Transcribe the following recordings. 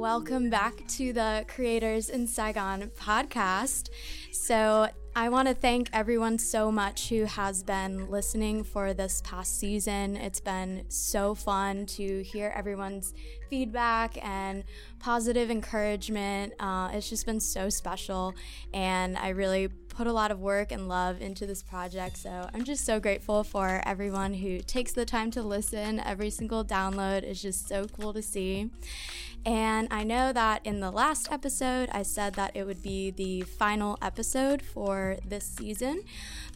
Welcome back to the Creators in Saigon podcast. So, I want to thank everyone so much who has been listening for this past season. It's been so fun to hear everyone's feedback and positive encouragement. Uh, it's just been so special, and I really put a lot of work and love into this project. So I'm just so grateful for everyone who takes the time to listen. Every single download is just so cool to see. And I know that in the last episode, I said that it would be the final episode for this season,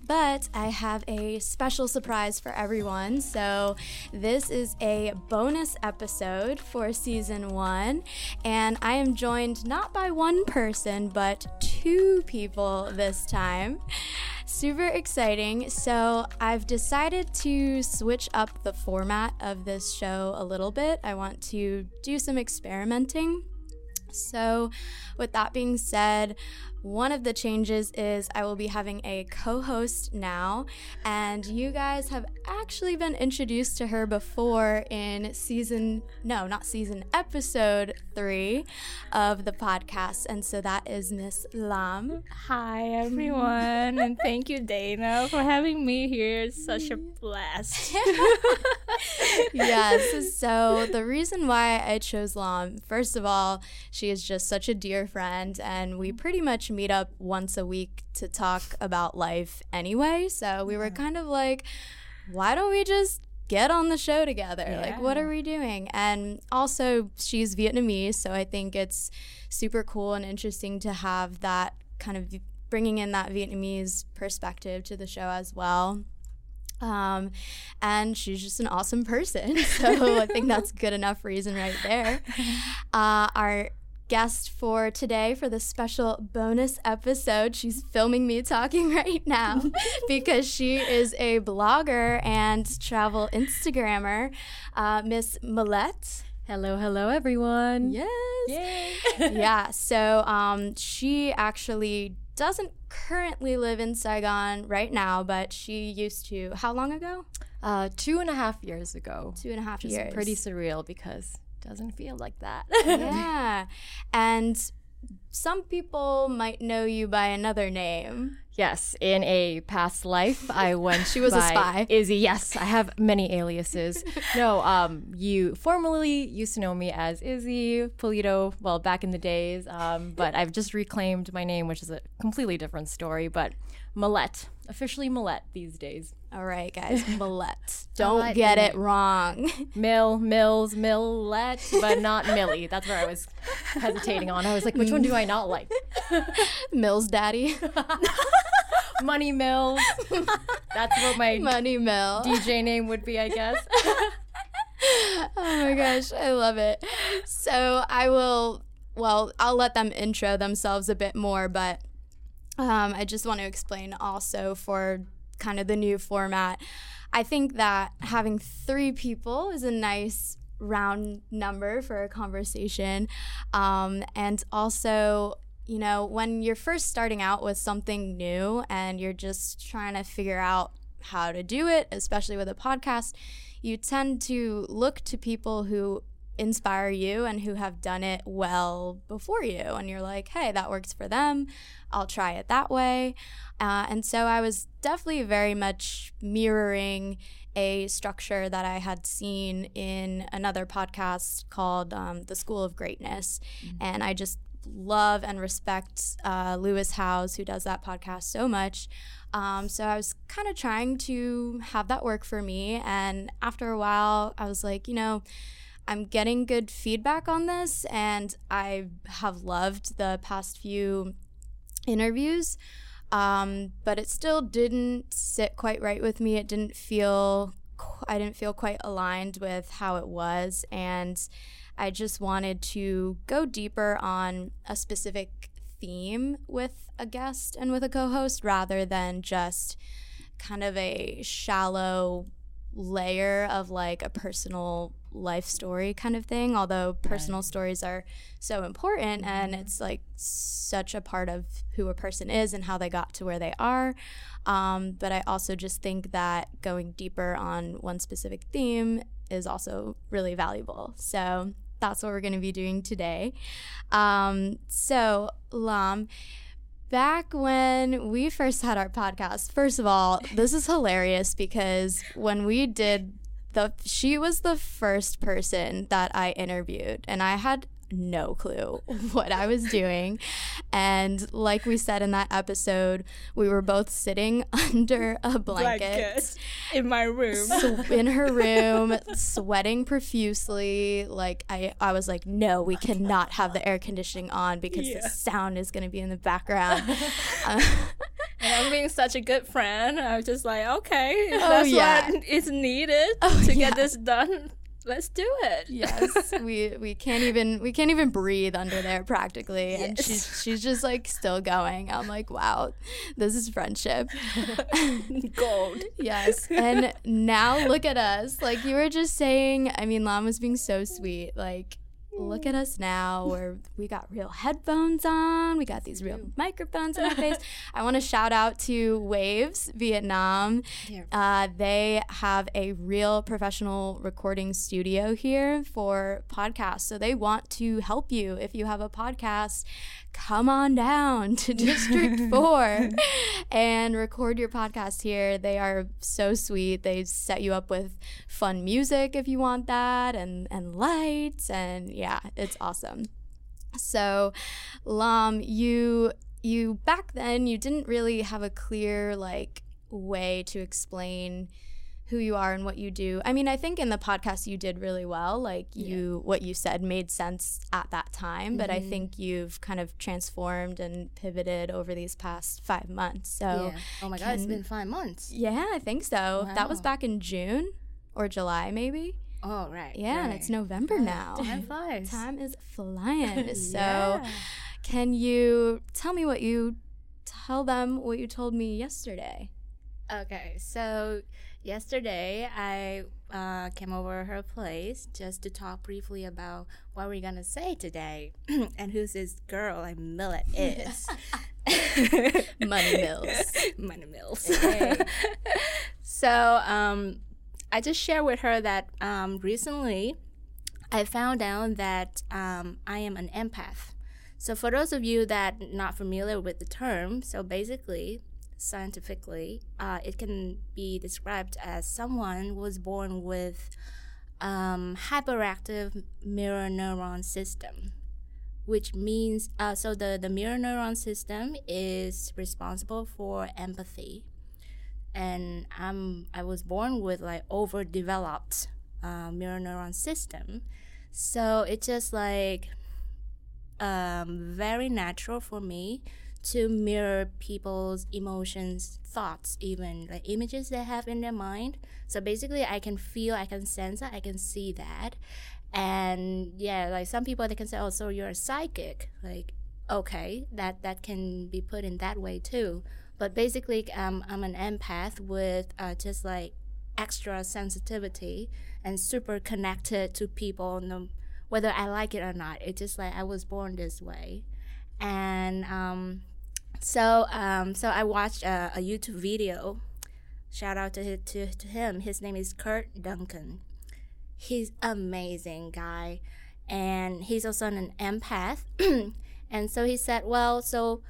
but I have a special surprise for everyone. So, this is a bonus episode for season one, and I am joined not by one person, but two people this time super exciting. So, I've decided to switch up the format of this show a little bit. I want to do some experimenting. So, with that being said, one of the changes is I will be having a co host now, and you guys have actually been introduced to her before in season, no, not season, episode three of the podcast. And so that is Miss Lam. Hi, everyone, and thank you, Dana, for having me here. It's such a blast. yes. So, the reason why I chose Lam, first of all, she is just such a dear friend, and we pretty much meet up once a week to talk about life anyway. So we were kind of like, why don't we just get on the show together? Yeah. Like, what are we doing? And also, she's Vietnamese, so I think it's super cool and interesting to have that kind of bringing in that Vietnamese perspective to the show as well. Um, and she's just an awesome person. So I think that's good enough reason right there. Uh, our guest for today for the special bonus episode. She's filming me talking right now because she is a blogger and travel Instagrammer, uh, Miss Millette. Hello, hello, everyone. Yes. Yay. yeah. So um, she actually doesn't currently live in Saigon right now, but she used to. How long ago? Uh, two and a half years ago. Two and a half years. Pretty surreal because doesn't feel like that. yeah. And some people might know you by another name. Yes, in a past life, I went. she was a spy. Izzy. Yes, I have many aliases. no, um, you formerly used to know me as Izzy Polito. Well, back in the days, um, but I've just reclaimed my name, which is a completely different story. But Millette, officially Millette these days. All right, guys, Millette. Don't get it wrong. Mill, Mills, Millette, but not Millie. That's where I was hesitating on. I was like, which one do I not like? Mills Daddy. Money Mills. That's what my Money Mill DJ name would be, I guess. oh my gosh, I love it. So I will, well, I'll let them intro themselves a bit more, but um, I just want to explain also for kind of the new format. I think that having three people is a nice round number for a conversation. Um, and also, you know, when you're first starting out with something new and you're just trying to figure out how to do it, especially with a podcast, you tend to look to people who inspire you and who have done it well before you. And you're like, hey, that works for them. I'll try it that way. Uh, and so I was definitely very much mirroring a structure that I had seen in another podcast called um, The School of Greatness. Mm-hmm. And I just love and respect uh, Lewis Howes, who does that podcast so much. Um, so I was kind of trying to have that work for me. And after a while, I was like, you know, I'm getting good feedback on this, and I have loved the past few interviews. Um, but it still didn't sit quite right with me. It didn't feel, I didn't feel quite aligned with how it was. And I just wanted to go deeper on a specific theme with a guest and with a co host rather than just kind of a shallow layer of like a personal life story kind of thing although personal right. stories are so important mm-hmm. and it's like such a part of who a person is and how they got to where they are um, but i also just think that going deeper on one specific theme is also really valuable so that's what we're going to be doing today. Um, so, Lam, back when we first had our podcast, first of all, this is hilarious because when we did the, she was the first person that I interviewed, and I had no clue what I was doing. And like we said in that episode, we were both sitting under a blanket, Blanket in my room. sw- in her room, sweating profusely. Like I, I was like, no, we cannot have the air conditioning on because Yeah. the sound is going to be in the background. Uh, And I'm being such a good friend. I was just like, okay, if Oh, that's yeah. what is needed Oh, to yeah. get this done. Let's do it. yes, we we can't even we can't even breathe under there practically, and she's she's just like still going. I'm like, wow, this is friendship. Gold. Yes. And now look at us. Like you were just saying, I mean, Lam was being so sweet. Like, look at us now where we got real headphones on. We got these real microphones in our face. I want to shout out to Waves Vietnam. Uh, they have a real professional recording studio here for podcasts. So they want to help you if you have a podcast. Come on down to District 4 and record your podcast here. They are so sweet. They set you up with fun music if you want that and, and lights. And yeah, it's awesome. So, Lam, you you back then you didn't really have a clear like way to explain who you are and what you do. I mean, I think in the podcast you did really well. Like you what you said made sense at that time, but I mm-hmm. think you've kind of transformed and pivoted over these past 5 months. So, yeah. Oh my god, it's been five months. yeah, I think so. That was back in June or July maybe. Oh right. Yeah, and it's November now. Time flies. Time is flying. So, Yeah. can you tell me what you tell them what you told me yesterday? Okay, so yesterday I uh, came over her place just to talk briefly about what we're gonna say today, and who's this girl like Millette is. Money Mills. Money Mills. Hey. so um, I just shared with her that um, recently I found out that um, I am an empath. So for those of you that not familiar with the term, so basically, scientifically, uh, it can be described as someone who was born with um, hyperactive mirror neuron system, which means uh, so the the mirror neuron system is responsible for empathy, and I'm I was born with like overdeveloped uh, mirror neuron system, so it's just like um, very natural for me to mirror people's emotions, thoughts, even like images they have in their mind. So basically, I can feel, I can sense it, I can see that. And yeah, like some people they can say, "Oh, so you're a psychic?" Like, okay, that that can be put in that way too. But basically, um, I'm an empath with uh, just like extra sensitivity and super connected to people, no, whether I like it or not. It's just like I was born this way, and um, so um, so I watched a, a YouTube video. Shout out to, to to him. His name is Kurt Duncan. He's amazing guy, and he's also an empath. and so he said, well, so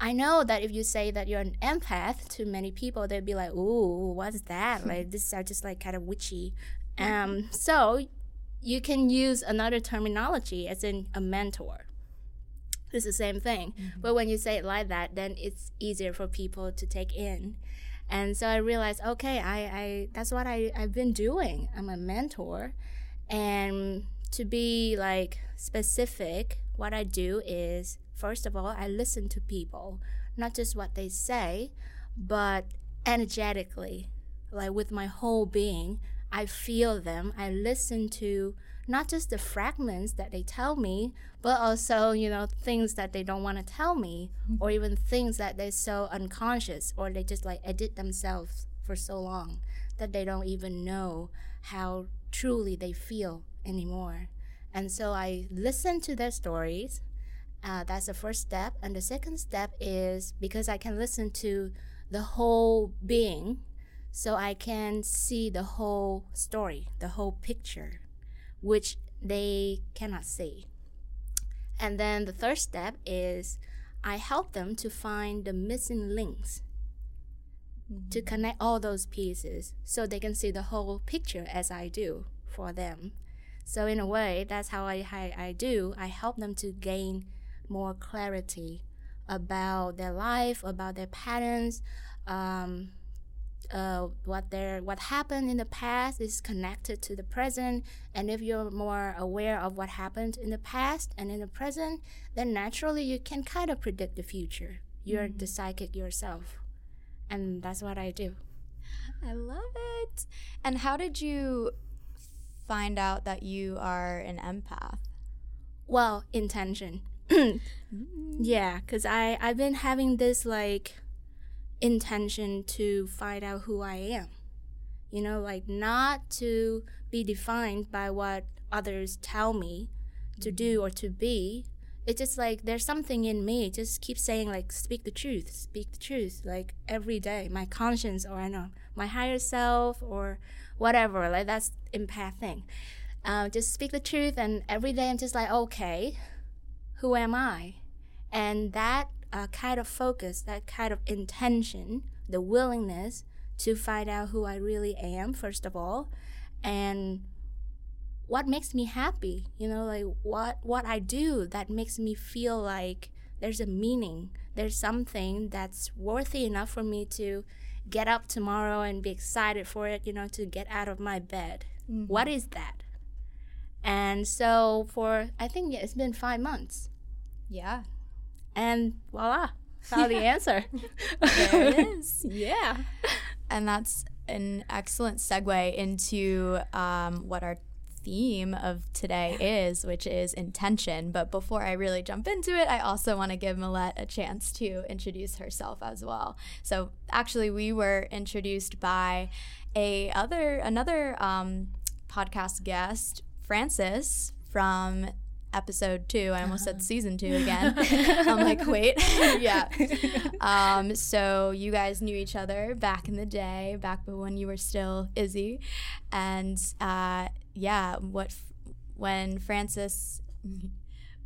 I know that if you say that you're an empath to many people, they'd be like, "Ooh, what's that? like this is just like kind of witchy." Um, so you can use another terminology as in a mentor. It's the same thing, but when you say it like that, then it's easier for people to take in. And so I realized, okay, I, I that's what I, I've been doing. I'm a mentor. And to be like specific, what I do is first of all, I listen to people, not just what they say, but energetically, like with my whole being. I feel them. I listen to not just the fragments that they tell me, but also, you know, things that they don't want to tell me, or even things that they're so unconscious, or they just like edit themselves for so long that they don't even know how truly they feel anymore. And so I listen to their stories. Uh, that's the first step. And the second step is because I can listen to the whole being, so I can see the whole story, the whole picture, which they cannot see. And then the third step is I help them to find the missing links to connect all those pieces so they can see the whole picture as I do for them. So in a way, that's how I, I, I do. I help them to gain more clarity about their life, about their patterns, um, uh, what their what happened in the past is connected to the present. And if you're more aware of what happened in the past and in the present, then naturally you can kind of predict the future. You're the psychic yourself, and that's what I do. I love it. And how did you find out that you are an empath? Well, intention. yeah, because I I've been having this like intention to find out who I am. You know, like not to be defined by what others tell me to do or to be. It's just like there's something in me. Just keep saying like speak the truth, speak the truth, like every day. My conscience or I know my higher self or whatever. Like that's empath thing. Uh, just speak the truth, and every day I'm just like, okay, who am I? And that uh, kind of focus, that kind of intention, the willingness to find out who I really am, first of all, and what makes me happy, you know, like what, what I do that makes me feel like there's a meaning, there's something that's worthy enough for me to get up tomorrow and be excited for it, you know, to get out of my bed. Mm-hmm. What is that? And so for I think yeah, it's been five months. Yeah. And voila, found the answer. there it is. yeah. And that's an excellent segue into um, what our theme of today is, which is intention. But before I really jump into it, I also want to give Millette a chance to introduce herself as well. So actually, we were introduced by a other another um, podcast guest Francis from episode two. I almost said uh-huh. season two again. I'm like, wait, yeah. Um, so you guys knew each other back in the day, back when you were still Izzy, and uh, yeah, what when Francis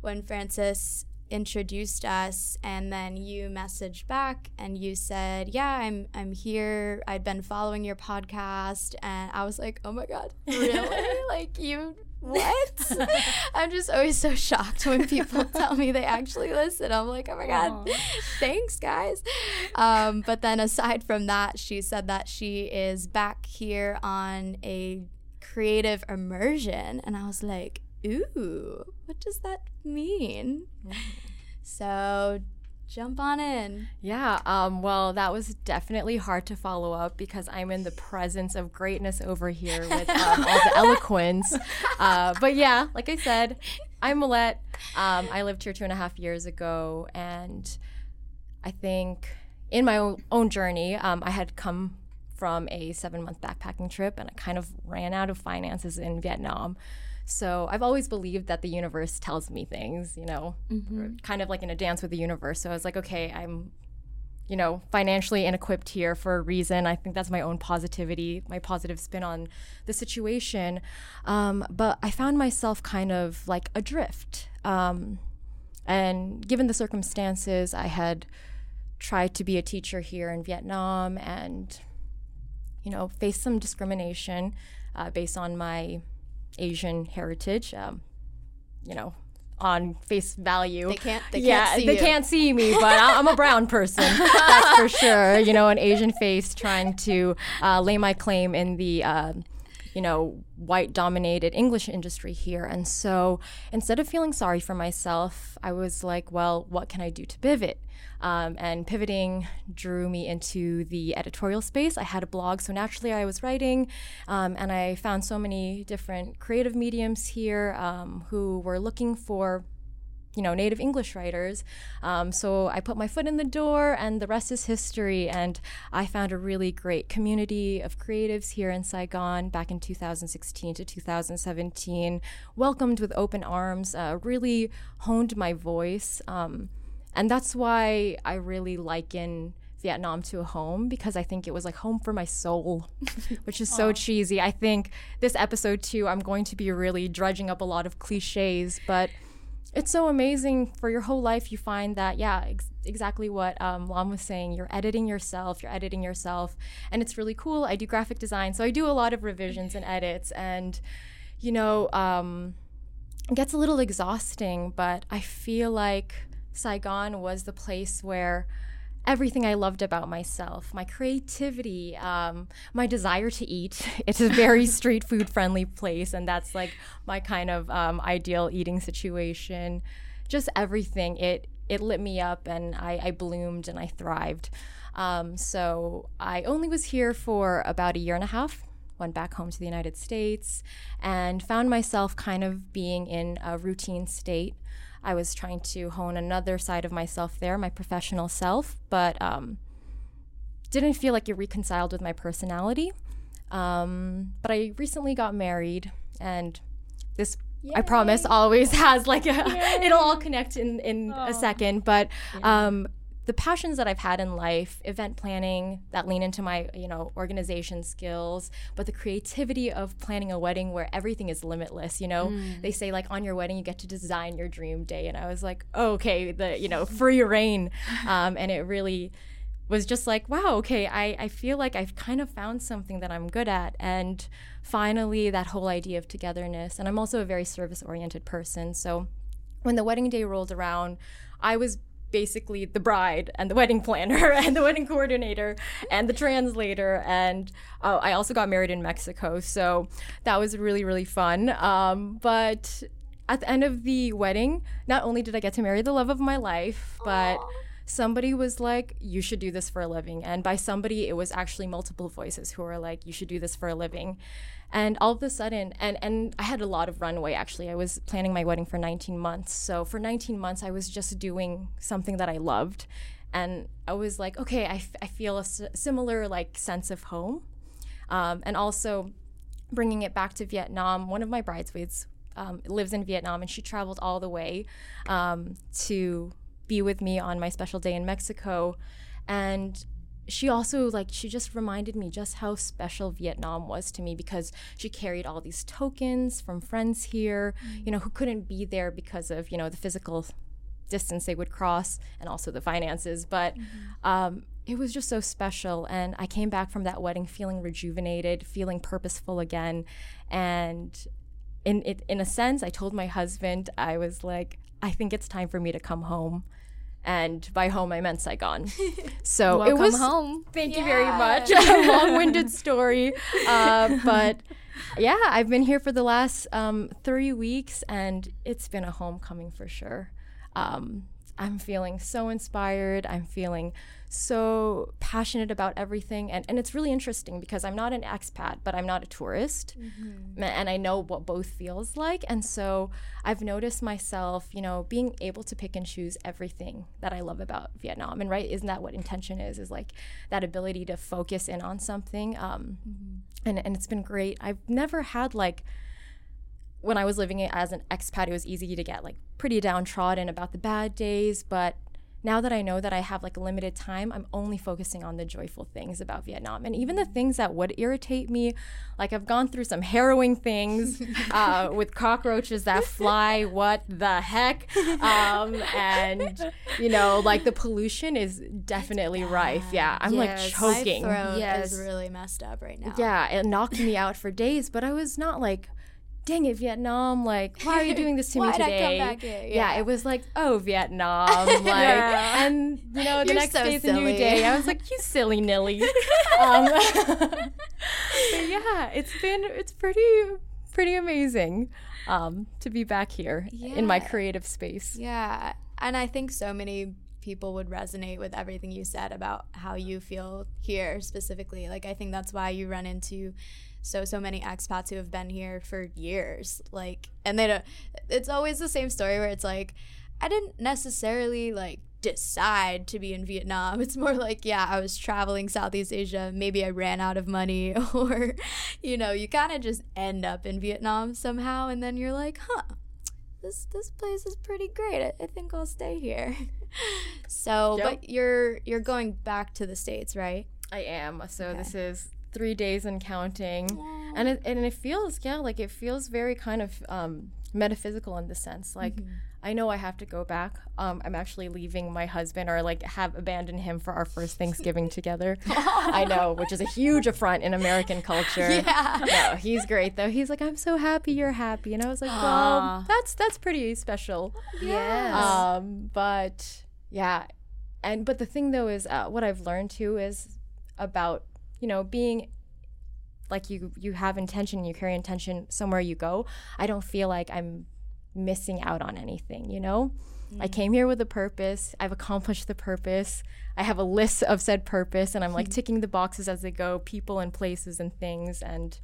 when Francis introduced us and then you messaged back and you said yeah i'm i'm here i'd been following your podcast and i was like oh my god really like you what i'm just always so shocked when people tell me they actually listen i'm like oh my god Aww. thanks guys um, but then aside from that she said that she is back here on a creative immersion and i was like ooh, what does that mean? Mm. So jump on in. Yeah, um, well, that was definitely hard to follow up because I'm in the presence of greatness over here with um, all the eloquence. Uh, but yeah, like I said, I'm Millette. Um, I lived here two and a half years ago, and I think in my own journey, um, I had come from a seven month backpacking trip and I kind of ran out of finances in Vietnam. So I've always believed that the universe tells me things, you know, mm-hmm. kind of like in a dance with the universe. So I was like, okay, I'm, you know, financially inequipped here for a reason. I think that's my own positivity, my positive spin on the situation. Um, but I found myself kind of like adrift. Um, and given the circumstances, I had tried to be a teacher here in Vietnam and, you know, faced some discrimination uh, based on my Asian heritage. Um, you know, on face value. They can't. They yeah, can't they you. can't see me, but I'm a brown person. that's for sure. You know, an Asian face trying to uh, lay my claim in the. Uh, you know, white dominated English industry here. And so instead of feeling sorry for myself, I was like, well, what can I do to pivot? Um, and pivoting drew me into the editorial space. I had a blog, so naturally I was writing, um, and I found so many different creative mediums here um, who were looking for you know native english writers. Um, so i put my foot in the door and the rest is history. And i found a really great community of creatives here in saigon back in 2016 to 2017 welcomed with open arms uh, really honed my voice. Um, and that's why I really liken Vietnam to a home because I think it was like home for my soul, which is so cheesy. I think this episode too, I'm going to be really dredging up a lot of cliches, but it's so amazing for your whole life. You find that, yeah, ex- exactly what um, Lam was saying. You're editing yourself, you're editing yourself, and it's really cool. I do graphic design, so I do a lot of revisions and edits, and you know, um, it gets a little exhausting, but I feel like Saigon was the place where everything I loved about myself, my creativity, um, my desire to eat. It's a very street food friendly place, and that's like my kind of um, ideal eating situation. Just everything. It it lit me up, and I, I bloomed and I thrived. Um, so I only was here for about a year and a half. Went back home to the United States and found myself kind of being in a routine state I was trying to hone another side of myself there, my professional self, but um, didn't feel like it reconciled with my personality. Um, but I recently got married, and this Yay. I promise always has like a it'll all connect in in a second. But um, the passions that I've had in life, event planning that lean into my, you know, organization skills, but the creativity of planning a wedding where everything is limitless, you know. Mm. They say like on your wedding you get to design your dream day and I was like, oh, "Okay, the, you know, free reign." Um, and it really was just like, wow, okay, I, I feel like I've kind of found something that I'm good at. And finally, that whole idea of togetherness. And I'm also a very service oriented person. So when the wedding day rolled around, I was basically the bride and the wedding planner and the wedding coordinator and the translator. And uh, I also got married in Mexico. So that was really, really fun. Um, but at the end of the wedding, not only did I get to marry the love of my life, but Aww. somebody was like, You should do this for a living. And by somebody, it was actually multiple voices who were like, You should do this for a living and all of a sudden and and i had a lot of runway actually. I was planning my wedding for 19 months. So for 19 months i was just doing something that i loved. And i was like okay I, f- I feel a s- similar like sense of home. Um, and also bringing it back to vietnam one of my bridesmaids um, lives in vietnam and she traveled all the way um, to be with me on my special day in mexico. And she also like she just reminded me just how special Vietnam was to me because she carried all these tokens from friends here, you know, who couldn't be there because of, you know, the physical distance they would cross and also the finances, but mm-hmm. um, it was just so special. And I came back from that wedding feeling rejuvenated, feeling purposeful again. And in it in a sense I told my husband I was like I think it's time for me to come home and by home I meant Saigon. So Welcome it was home. Thank yeah. you very much. A long-winded story, uh, but yeah, I've been here for the last um, three weeks, and it's been a homecoming for sure. Um, I'm feeling so inspired. I'm feeling so passionate about everything. And, and it's really interesting because I'm not an expat, but I'm not a tourist. Mm-hmm. And I know what both feels like. And so I've noticed myself, you know, being able to pick and choose everything that I love about Vietnam. And right, isn't that what intention is? Is like that ability to focus in on something. Um, mm-hmm. and, and it's been great. I've never had like, when I was living as an expat, it was easy to get like pretty downtrodden about the bad days. But now that I know that I have like a limited time, I'm only focusing on the joyful things about Vietnam. And even the things that would irritate me, like I've gone through some harrowing things uh, with cockroaches that fly, what the heck? Um, and, you know, like the pollution is definitely rife. Yeah, I'm yes. like choking. My throat yes. is really messed up right now. Yeah, it knocked me out for days, but I was not like, dang it, Vietnam, like, why are you doing this to me today? Yeah. yeah. it was like, oh, Vietnam, like, yeah. and you know, the You're next so day's silly. a new day. I was like, you silly nilly. um, but yeah, it's been, it's pretty, pretty amazing um, to be back here yeah. in my creative space. Yeah, and I think so many people would resonate with everything you said about how you feel here specifically. Like, I think that's why you run into so so many expats who have been here for years like and they don't it's always the same story where it's like i didn't necessarily like decide to be in vietnam it's more like yeah i was traveling southeast asia maybe i ran out of money or you know you kind of just end up in vietnam somehow and then you're like huh this this place is pretty great. I, I think I'll stay here. so, Yep. but you're you're going back to the states, right? I am. So Okay. this is three days and counting, and it and it feels yeah like it feels very kind of um, metaphysical in the sense like. I know I have to go back. Um, I'm actually leaving my husband or like have abandoned him for our first Thanksgiving together. I know, which is a huge affront in American culture. Yeah. No, he's great though. He's like, I'm so happy you're happy, and I was like, well, that's that's pretty special. Yes. Um, but yeah, and but the thing though is uh, what I've learned too is about you know being like you you have intention, you carry intention somewhere you go. I don't feel like I'm missing out on anything. You know, I came here with a purpose. I've accomplished the purpose. I have a list of said purpose, and I'm like ticking the boxes as they go, people and places and things, and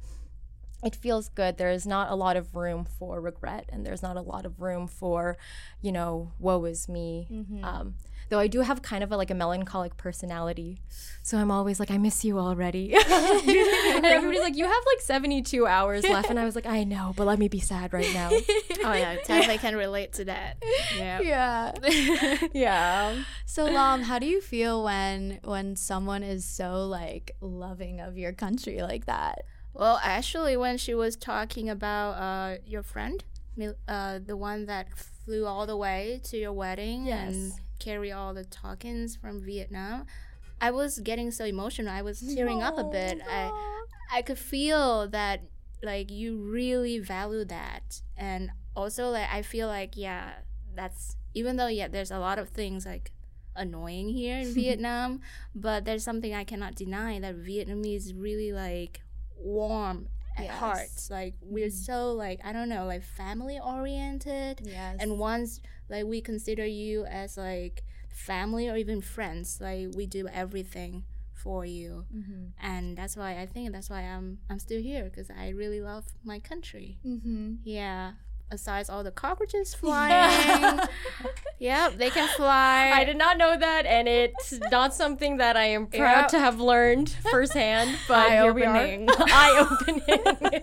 it feels good. There is not a lot of room for regret, and there's not a lot of room for, you know, woe is me. Um, though I do have kind of a, like a melancholic personality, so I'm always like, I miss you already. and everybody's like, you have like 72 hours left, and I was like, I know, but let me be sad right now. oh yeah, definitely can relate to that. Yeah. Yeah. yeah. So, Lam, how do you feel when when someone is so like loving of your country like that? Well, actually, when she was talking about uh, your friend, uh, the one that flew all the way to your wedding and Yes. Carry all the tokens from Vietnam, I was getting so emotional. I was tearing up a bit. I I could feel that like you really value that, and also like I feel like yeah, that's even though yeah, there's a lot of things like annoying here in Vietnam, but there's something I cannot deny that Vietnamese really like warm at Yes. heart. Like we're mm. so like I don't know, like family oriented. Yes. And once like we consider you as like family or even friends, like we do everything for you. mm-hmm. And that's why I think that's why I'm I'm still here because I really love my country. Mm-hmm. Yeah. Besides all the cockroaches flying, yep, they can fly. I did not know that, and it's not something that I am proud Yep. to have learned firsthand. But here we are. Eye-opening. Eye opening.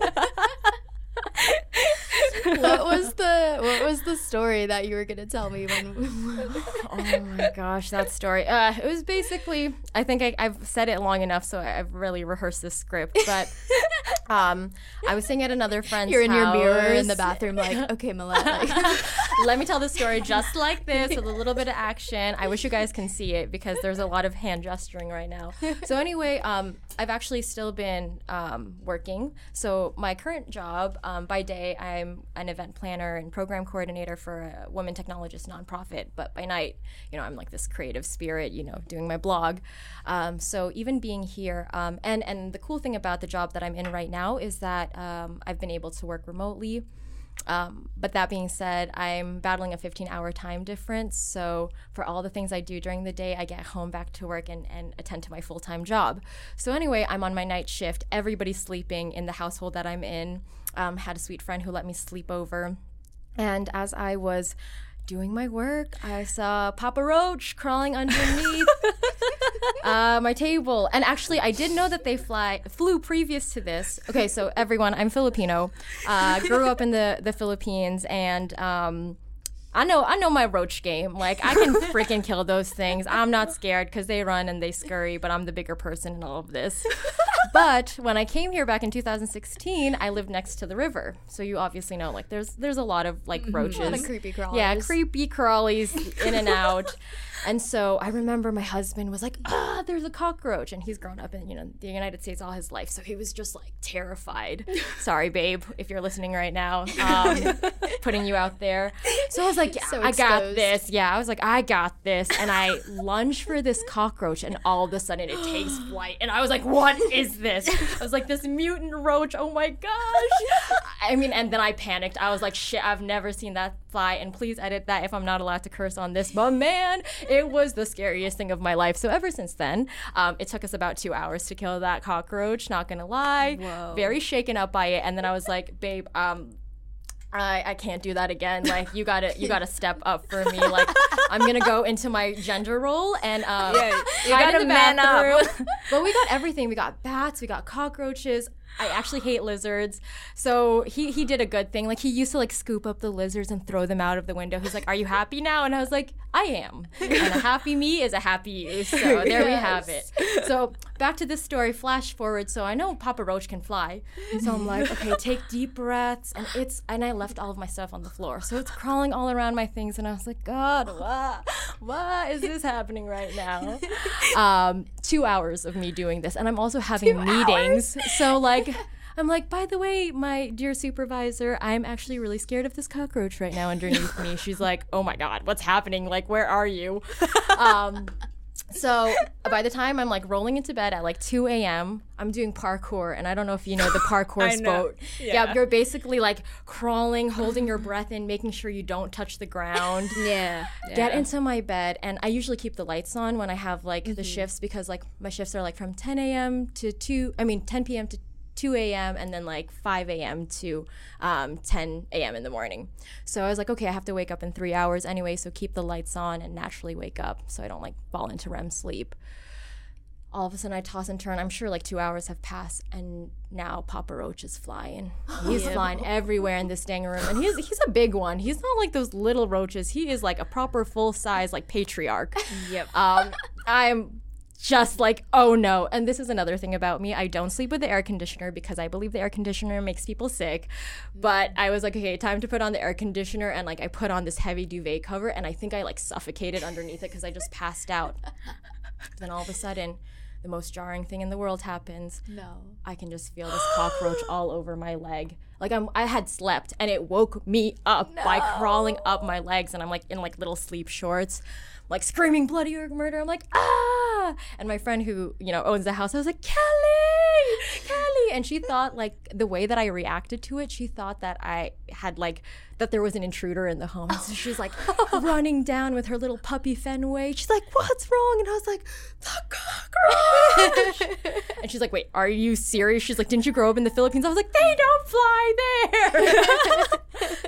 What was the what was the story that you were gonna tell me when? oh my gosh, that story. Uh, it was basically, I think I, I've said it long enough, so I- I've really rehearsed this script. But um, I was staying at another friend's You're in your mirror in the bathroom, like, okay, Millette, like, Let me tell the story just like this with a little bit of action. I wish you guys can see it because there's a lot of hand gesturing right now. So anyway, um, I've actually still been um, working. So my current job, um, by day, I'm an event planner and program coordinator for a women technologist nonprofit. But by night, you know, I'm like this creative spirit, you know, doing my blog. Um, so even being here, um, and and the cool thing about the job that I'm in right now is that um, I've been able to work remotely. Um, but that being said, I'm battling a 15 hour time difference. So, for all the things I do during the day, I get home back to work and, and attend to my full time job. So, anyway, I'm on my night shift. Everybody's sleeping in the household that I'm in. Um, had a sweet friend who let me sleep over. And as I was doing my work, I saw Papa Roach crawling underneath uh, my table. And actually, I did know that they fly flew previous to this. Okay, so everyone, I'm Filipino. Uh, grew up in the the Philippines, and um, I know I know my roach game. Like I can freaking kill those things. I'm not scared because they run and they scurry, but I'm the bigger person in all of this. but when I came here back in 2016, I lived next to the river, so you obviously know like there's there's a lot of like roaches. a lot of creepy crawlers. Yeah, creepy crawlies in and out. And so I remember my husband was like, "Ah, there's a cockroach," and he's grown up in you know the United States all his life, so he was just like terrified. Sorry, babe, if you're listening right now, um, putting you out there. So I was like, So "I got this." Yeah, I was like, "I got this," and I lunged for this cockroach, and all of a sudden it takes flight, and I was like, "What is this?" I was like, "This mutant roach! Oh my gosh!" I mean, and then I panicked. I was like, "Shit, I've never seen that fly," and please edit that if I'm not allowed to curse on this. But man, it was the scariest thing of my life. So ever since then, um, it took us about two hours to kill that cockroach. Not gonna lie, Whoa. very shaken up by it. And then I was like, "Babe, um." I, I can't do that again. Like you gotta you gotta step up for me. Like I'm gonna go into my gender role and um, Yeah, you gotta man up. but we got everything. We got bats. We got cockroaches. I actually hate lizards. So he he did a good thing. Like he used to like scoop up the lizards and throw them out of the window. He's like, "Are you happy now?" And I was like, "I am." And a happy me is a happy you. So there we have it. So back to this story. Flash forward. So I know Papa Roach can fly. So I'm like, okay, take deep breaths. And it's and I left all of my stuff on the floor. So it's crawling all around my things. And I was like, God, why, why is this happening right now? Um, two hours of me doing this, and I'm also having Two meetings. So like. I'm like, by the way, my dear supervisor, I'm actually really scared of this cockroach right now underneath me. She's like, oh my God, what's happening? Like, where are you? Um, so by the time I'm like rolling into bed at like 2 a.m., I'm doing parkour, and I don't know if you know the parkour sport. Yeah. Yeah. you're basically like crawling, holding your breath in, making sure you don't touch the ground. Yeah. Get into my bed, and I usually keep the lights on when I have like Mm-hmm. the shifts because like my shifts are like from 10 a.m. to 2. I mean 10 p.m. to 2 a.m. and then like 5 a.m. to um, 10 a.m. in the morning. So I was like, okay, I have to wake up in three hours anyway, so keep the lights on and naturally wake up so I don't like fall into REM sleep. All of a sudden, I toss and turn. I'm sure like two hours have passed, and now Papa Roach is flying. He's flying everywhere in this dang room, and he's he's a big one. He's not like those little roaches. He is like a proper full size like patriarch. Yep. Um, I'm just like, oh no. And this is another thing about me. I don't sleep with the air conditioner because I believe the air conditioner makes people sick. But I was like, okay, time to put on the air conditioner. And like, I put on this heavy duvet cover and I think I like suffocated underneath it because I just passed out. then all of a sudden, the most jarring thing in the world happens. No. I can just feel this cockroach all over my leg. Like I'm I had slept and it woke me up by crawling up my legs and I'm like in like little sleep shorts, like screaming bloody murder. I'm like, ah and my friend who, you know, owns the house, I was like, Kelly, Kelly. And she thought like the way that I reacted to it, she thought that I had like that there was an intruder in the home. So she's like running down with her little puppy Fenway. She's like, What's wrong? And I was like, The cockroach. and she's like, Wait, are you serious? She's like, Didn't you grow up in the Philippines? I was like, They don't fly there.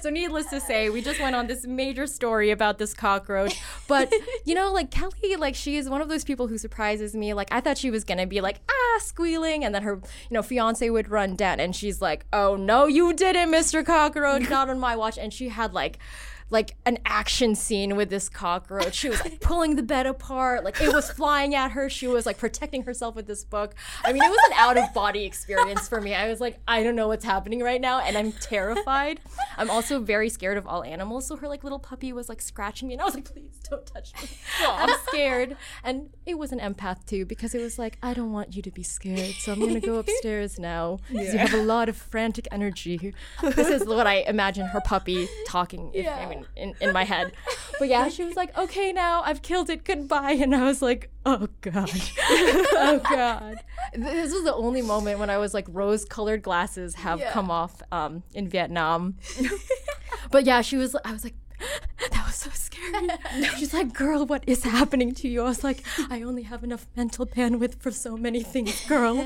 so needless to say, we just went on this major story about this cockroach. But you know, like Kelly, like she is one of those people who surprises me. Like I thought she was gonna be like, ah, squealing, and then her, you know, fiance would run down and she's like, Oh no, you didn't, Mr. Cockroach, not on my watch. And she had like like an action scene with this cockroach. She was like pulling the bed apart, like it was flying at her. She was like protecting herself with this book. I mean, it was an out of body experience for me. I was like, I don't know what's happening right now, and I'm terrified. I'm also very scared of all animals. So her like little puppy was like scratching me, and I was like, please don't touch me. I'm scared. And it was an empath too because it was like, I don't want you to be scared, so I'm gonna go upstairs now. 'cause You have a lot of frantic energy. This is what I imagine her puppy talking. If, I mean, in, in my head. But yeah, she was like, okay, now I've killed it. Goodbye. And I was like, oh God. oh God. This was the only moment when I was like, rose colored glasses have come off um, in Vietnam. but yeah, she was, I was like, that was so scary. She's like, girl, what is happening to you? I was like, I only have enough mental bandwidth for so many things, girl.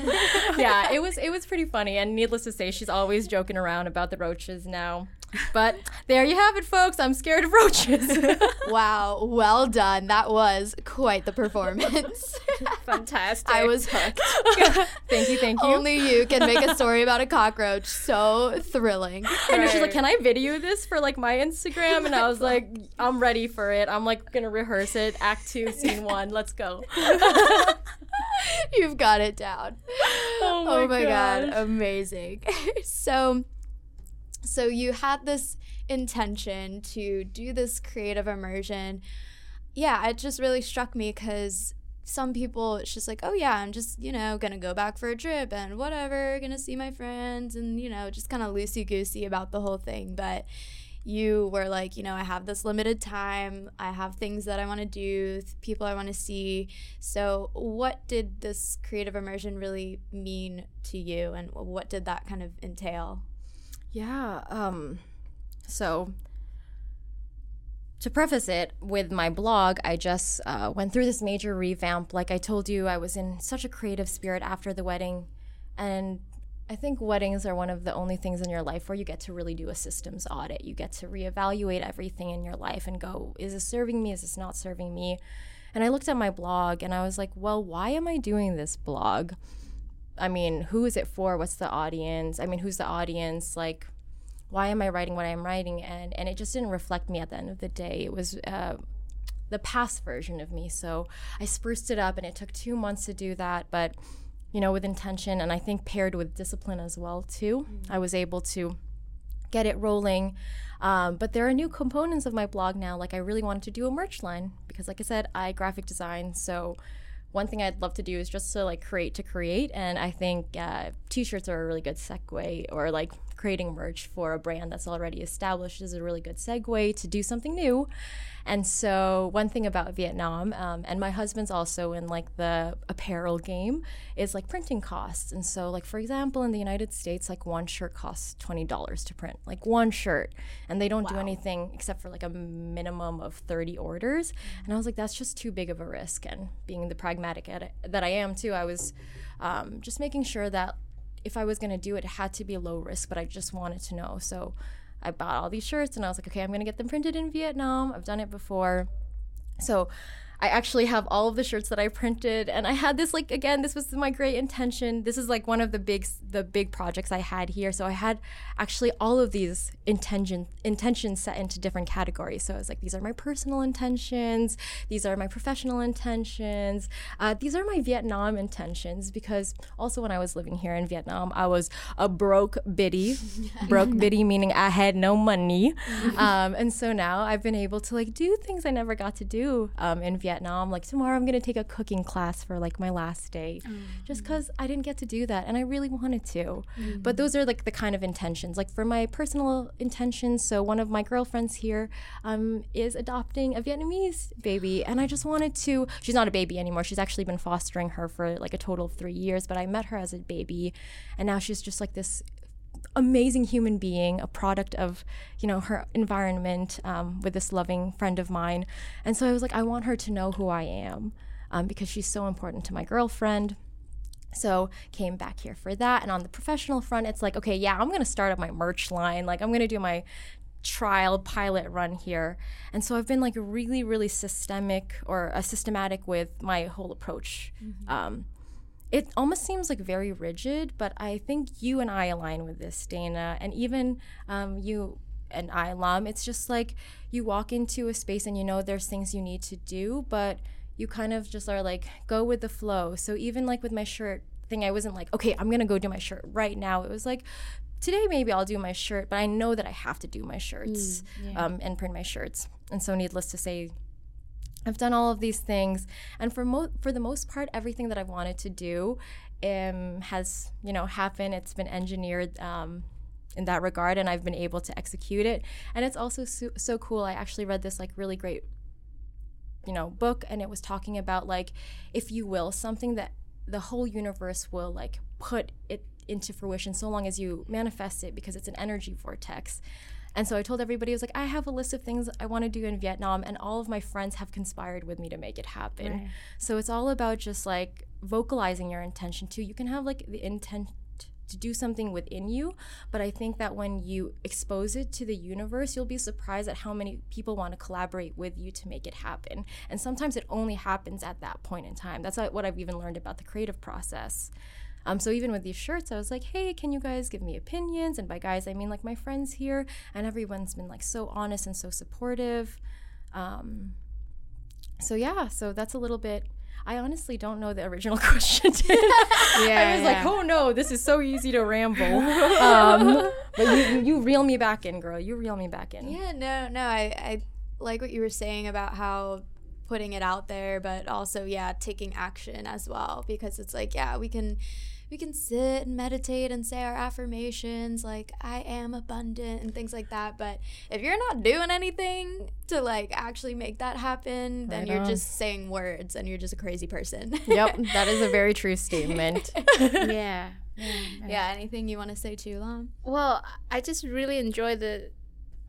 yeah, it was it was pretty funny. And needless to say, she's always joking around about the roaches now. But there you have it, folks. I'm scared of roaches. Wow, well done. That was quite the performance. Fantastic. I was hooked. thank you, thank you. Only you can make a story about a cockroach. So thrilling. I know she's like, "Can I video this for like my Instagram?" And I was like, "I'm ready for it. I'm like gonna rehearse it. Act two, scene one. Let's go." You've got it down. Oh, oh my god, gosh. amazing. so so you had this intention to do this creative immersion. Yeah, it just really struck me cuz some people it's just like, "Oh yeah, I'm just, you know, to go back for a trip and whatever, to see my friends and, you know, just kind of loosey-goosey about the whole thing." But you were like, you know, I have this limited time. I have things that I want to do, people I want to see. So, what did this creative immersion really mean to you, and what did that kind of entail? Yeah. Um. So. To preface it with my blog, I just uh, went through this major revamp. Like I told you, I was in such a creative spirit after the wedding. And I think weddings are one of the only things in your life where you get to really do a systems audit. You get to reevaluate everything in your life and go, is this serving me? Is this not serving me? And I looked at my blog and I was like, well, why am I doing this blog? I mean, who is it for? What's the audience? I mean, who's the audience? Like, why am I writing what I'm writing? And and it just didn't reflect me at the end of the day. It was uh, the past version of me. So I spruced it up, and it took two months to do that, but you know, with intention, and I think paired with discipline as well too. Mm-hmm. I was able to get it rolling. Um, but there are new components of my blog now. Like I really wanted to do a merch line because, like I said, I graphic design. So one thing I'd love to do is just to like create to create, and I think uh, t-shirts are a really good segue, or like creating merch for a brand that's already established is a really good segue to do something new. And so, one thing about Vietnam, um, and my husband's also in like the apparel game, is like printing costs. And so, like for example, in the United States, like one shirt costs twenty dollars to print, like one shirt, and they don't wow. do anything except for like a minimum of thirty orders. And I was like, that's just too big of a risk. And being the pragmatic it, that I am too, I was um, just making sure that if I was going to do it, it had to be low risk, but I just wanted to know. So I bought all these shirts and I was like, okay, I'm going to get them printed in Vietnam. I've done it before. So I actually have all of the shirts that I printed and I had this like again this was my great intention. This is like one of the big the big projects I had here. So I had actually all of these intention intentions set into different categories. So I was like these are my personal intentions. These are my professional intentions. Uh, these are my Vietnam intentions. Because also when I was living here in Vietnam I was a broke biddy. Broke biddy meaning I had no money. Um, and so now I've been able to like do things I never got to do um, in Vietnam Vietnam. Like tomorrow, I'm gonna take a cooking class for like my last day, mm-hmm. just because I didn't get to do that, and I really wanted to. Mm-hmm. But those are like the kind of intentions. Like for my personal intentions, so one of my girlfriends here um, is adopting a Vietnamese baby, and I just wanted to. She's not a baby anymore. She's actually been fostering her for like a total of three years. But I met her as a baby, and now she's just like this amazing human being, a product of, you know, her environment um, with this loving friend of mine. And so I was like, I want her to know who I am um, because she's so important to my girlfriend. So came back here for that. And on the professional front, it's like, okay, yeah, I'm gonna start up my merch line. Like I'm gonna do my trial pilot run here. And so I've been like really, really systemic or a uh, systematic with my whole approach. Mm-hmm. Um, it almost seems like very rigid, but I think you and I align with this, Dana, and even um, you and I, Lam. It's just like you walk into a space and you know there's things you need to do, but you kind of just are like go with the flow. So even like with my shirt thing, I wasn't like, okay, I'm gonna go do my shirt right now. It was like today maybe I'll do my shirt, but I know that I have to do my shirts mm, yeah. um, and print my shirts. And so, needless to say, I've done all of these things, and for mo- for the most part, everything that I've wanted to do um, has you know happened. It's been engineered um, in that regard, and I've been able to execute it. And it's also so, so cool. I actually read this like really great you know book, and it was talking about like if you will something that the whole universe will like put it into fruition so long as you manifest it because it's an energy vortex. And so I told everybody, I was like, I have a list of things I want to do in Vietnam, and all of my friends have conspired with me to make it happen. Right. So it's all about just like vocalizing your intention too. You can have like the intent to do something within you, but I think that when you expose it to the universe, you'll be surprised at how many people want to collaborate with you to make it happen. And sometimes it only happens at that point in time. That's what I've even learned about the creative process. Um, so even with these shirts, I was like, hey, can you guys give me opinions? And by guys, I mean like my friends here, and everyone's been like so honest and so supportive. Um, so yeah, so that's a little bit. I honestly don't know the original question. yeah, I was yeah. like, oh no, this is so easy to ramble. Um, but you, you reel me back in, girl. You reel me back in. Yeah, no, no. I, I like what you were saying about how putting it out there, but also, yeah, taking action as well. Because it's like, yeah, we can we can sit and meditate and say our affirmations like I am abundant and things like that. But if you're not doing anything to like actually make that happen, then right you're on. just saying words and you're just a crazy person. yep, that is a very true statement. yeah. Yeah, yeah, anything you want to say too, Lam? Well, I just really enjoy the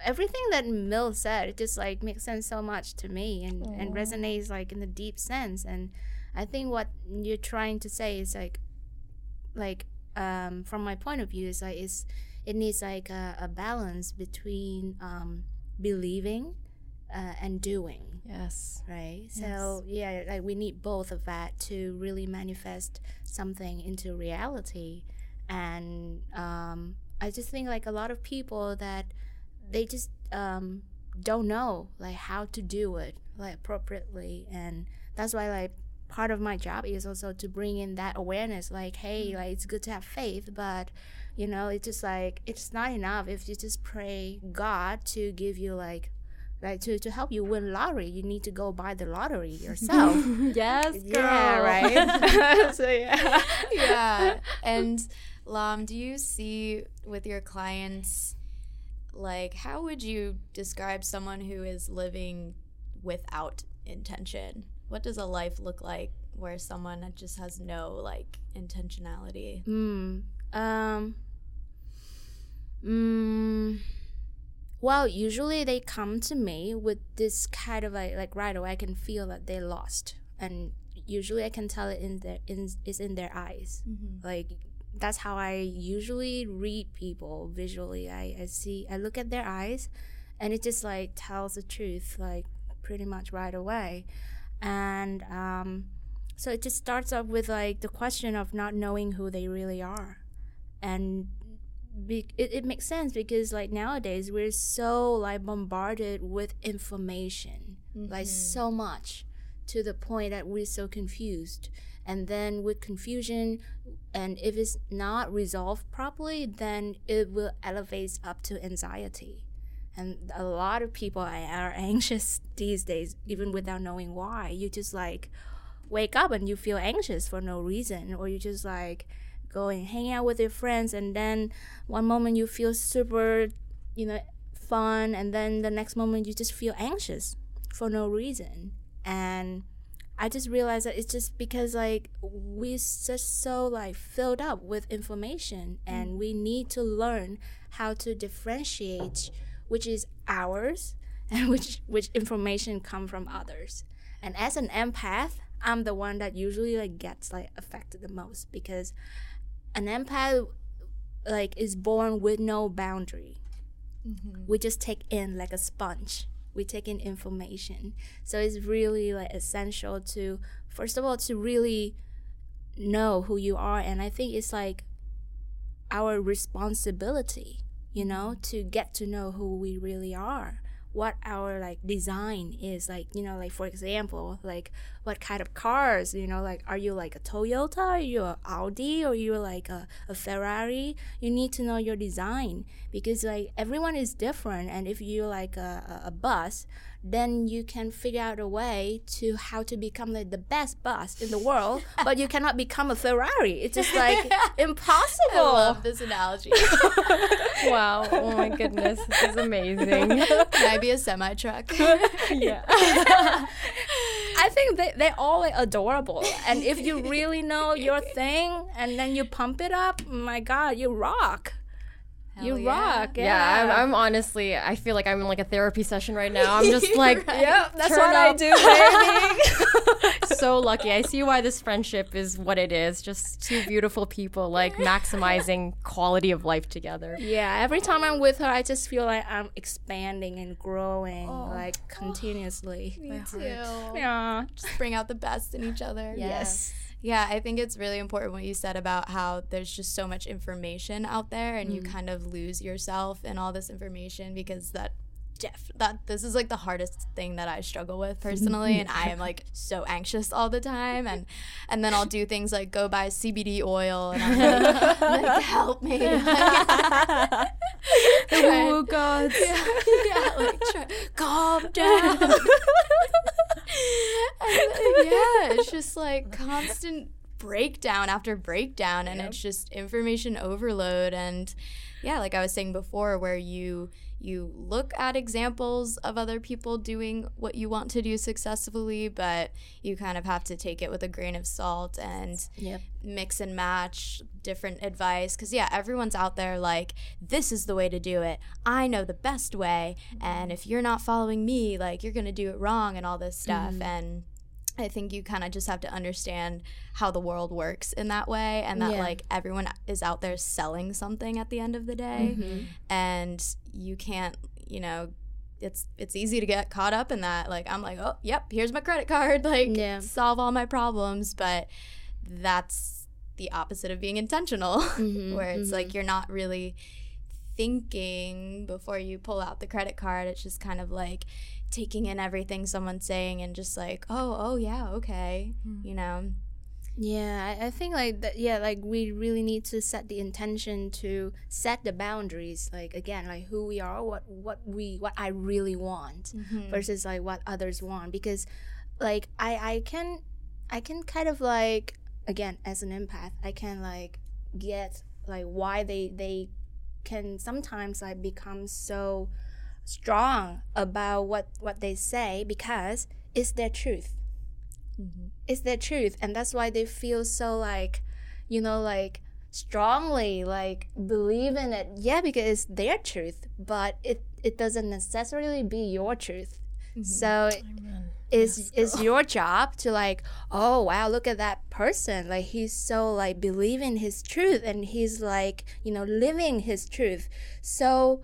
everything that Mill said. It just like makes sense so much to me and Aww. and resonates like in the deep sense. And I think what you're trying to say is like like um, from my point of view is like it's it needs like a, a balance between um, believing uh, and doing Yes. right yes. so yeah like we need both of that to really manifest something into reality and um, i just think like a lot of people that they just um, don't know like how to do it like appropriately and that's why like part of my job is also to bring in that awareness like hey mm-hmm. like it's good to have faith but you know it's just like it's not enough if you just pray god to give you like like to, to help you win lottery you need to go buy the lottery yourself Yes, girl. yeah right so yeah yeah. And Lam, do you see with your clients, like, how would you describe someone who is living without intention? What does a life look like where someone just has no like intentionality? Mm, um, mm, well, usually they come to me with this kind of like like right away. I can feel that they lost, and usually I can tell it in their in is in their eyes. Like that's how I usually read people visually. I I see I look at their eyes, and it just like tells the truth like pretty much right away, and um. So it just starts off with like the question of not knowing who they really are, and be- it, it makes sense because like nowadays we're so like bombarded with information, like so much, to the point that we're so confused. And then with confusion, and if it's not resolved properly, then it will elevate up to anxiety. And a lot of people are anxious these days, even without knowing why. You just like wake up and you feel anxious for no reason, or you just like go and hang out with your friends, and then one moment you feel super, you know, fun, and then the next moment you just feel anxious for no reason. And I just realized that it's just because like we're just so like filled up with information, and mm. we need to learn how to differentiate which is ours and which which information come from others. And as an empath, I'm the one that usually like gets like affected the most because an empath like is born with no boundary. Mm-hmm. We just take in like a sponge. We take in information. So it's really like essential to first of all to really know who you are and I think it's like our responsibility, you know, to get to know who we really are what our like design is like you know like for example like what kind of cars you know like are you like a toyota are you a audi or you're like a, a ferrari you need to know your design because like everyone is different and if you're like a, a, a bus then you can figure out a way to how to become like the best bus in the world but you cannot become a ferrari it's just like impossible I love this analogy. Wow. Oh my goodness. This is amazing. Can I be a semi truck? yeah. I think they, they're all adorable. And if you really know your thing and then you pump it up, my God, you rock. You yeah. rock. Yeah, Yeah, I'm, I'm honestly, I feel like I'm in like a therapy session right now. I'm just like, Yep, that's turn what I do, so lucky. I see why this friendship is what it is. Just two beautiful people like maximizing quality of life together. yeah, every time I'm with her, I just feel like I'm expanding and growing like continuously. Me too. Yeah. Just bring out the best in each other. Yes. Yeah, I think it's really important what you said about how there's just so much information out there and Mm. you kind of lose yourself in all this information because that Jeff, that this is like the hardest thing that I struggle with personally and I am like so anxious all the time and and then I'll do things like go buy CBD oil and I'm like, like, help me. Oh God. yeah, yeah, like try, calm down. And, yeah, it's just like constant breakdown after breakdown, and it's just information overload. And yeah, like I was saying before, where you you look at examples of other people doing what you want to do successfully, but you kind of have to take it with a grain of salt and Yep. mix and match different advice. Because yeah everyone's out there like this is the way to do it. I know the best way. And mm-hmm. if you're not following me like you're gonna do it wrong and all this stuff. Mm-hmm. And i think you kind of just have to understand how the world works in that way and that Yeah. like everyone is out there selling something at the end of the day and you can't you know it's it's easy to get caught up in that. Like I'm like, oh, yep, here's my credit card. Like Yeah. solve all my problems, but that's the opposite of being intentional, Mhm, where it's like you're not really thinking before you pull out the credit card. It's just kind of like taking in everything someone's saying and just like, oh, oh yeah, okay, hmm. you know. Yeah, I, I think like that. Yeah, like we really need to set the intention to set the boundaries. Like again, like who we are, what what we what I really want mm-hmm. versus like what others want. Because like I I can I can kind of like again as an empath, I can like get like why they they can sometimes like become so strong about what what they say because it's their truth. Mm-hmm. It's their truth and that's why they feel so like you know like strongly like believe in it. Yeah because it's their truth but it it doesn't necessarily be your truth. Mm-hmm. So it's it's your job to like oh wow look at that person. Like he's so like believing his truth and he's like you know living his truth. So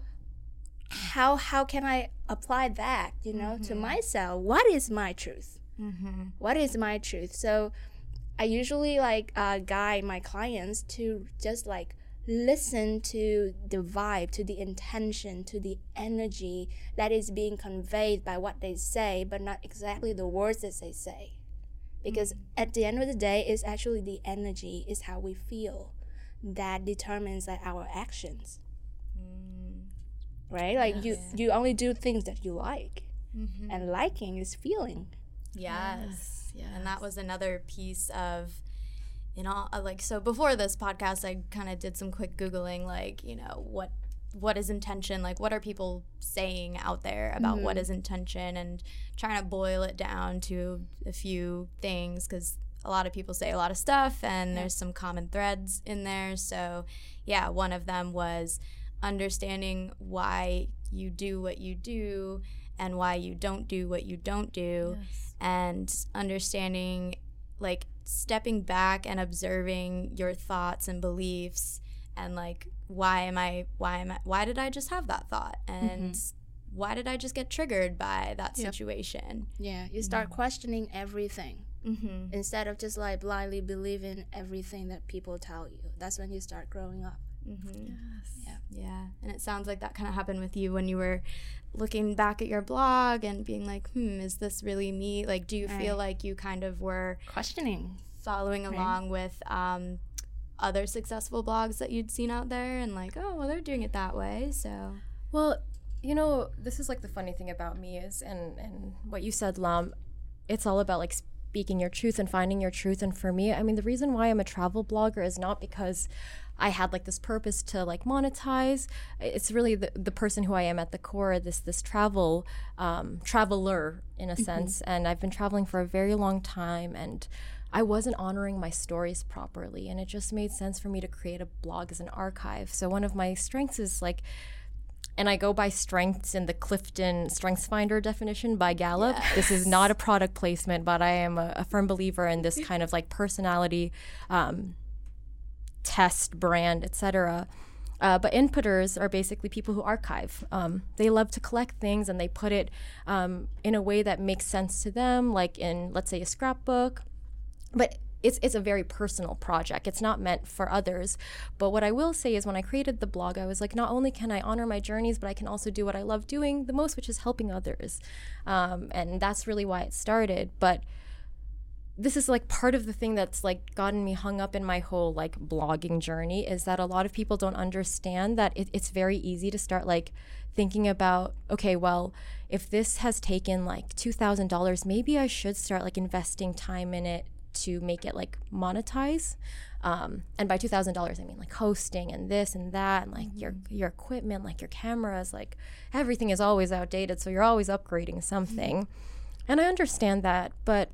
how how can i apply that you know to mm-hmm. myself? What is my truth? Mm-hmm. What is my truth? So i usually like uh, guide my clients to just like listen to the vibe to the intention to the energy that is being conveyed by what they say but not exactly the words that they say. Because mm-hmm. at the end of the day it's actually the energy is how we feel that determines like our actions right like you you only do things that you like and liking is feeling Yes. Yeah. And that was another piece of You all uh, like so before this podcast I kind of did some quick googling like, you know, what what is intention? Like what are people saying out there about what is intention and trying to boil it down to a few things cuz a lot of people say a lot of stuff and there's some common threads in there. So, yeah, one of them was understanding why you do what you do and why you don't do what you don't do. And understanding like stepping back and observing your thoughts and beliefs and like why am i why am i why did i just have that thought? And why did i just get triggered by that situation? Yeah you start questioning everything mm-hmm. instead of just like blindly believing everything that people tell you. That's when you start growing up Mm-hmm. Yeah. Yeah. And it sounds like that kind of happened with you when you were looking back at your blog and being like, hmm, is this really me? Like, do you feel like you kind of were questioning following along with um, other successful blogs that you'd seen out there and like, oh, well, they're doing it that way. So, Well, you know, this is like the funny thing about me is, and and what you said, Lam, it's all about like speaking your truth and finding your truth. And for me, I mean, the reason why I'm a travel blogger is not because I had like this purpose to like monetize. It's really the, the person who I am at the core. This this travel um, traveler in a sense, and I've been traveling for a very long time and. I wasn't honoring my stories properly, and it just made sense for me to create a blog as an archive. So, one of my strengths is like and I go by strengths in the Clifton Strengths Finder definition by Gallup. This is not a product placement, but I am a, a firm believer in this kind of like personality um, test, brand, etc. Uh, but inputters are basically people who archive. Um, they love to collect things and they put it um, in a way that makes sense to them, like in, let's say, a scrapbook. But it's, it's a very personal project. It's not meant for others. But what I will say is when I created the blog, I was like, not only can I honor my journeys, but I can also do what I love doing the most, which is helping others. Um, and that's really why it started. But this is like part of the thing that's like gotten me hung up in my whole like blogging journey is that a lot of people don't understand that it, it's very easy to start like thinking about okay well if this has taken like $2000 maybe i should start like investing time in it to make it like monetize. Um, and by $2000 i mean like hosting and this and that and like your your equipment like your cameras like everything is always outdated so you're always upgrading something. And i understand that but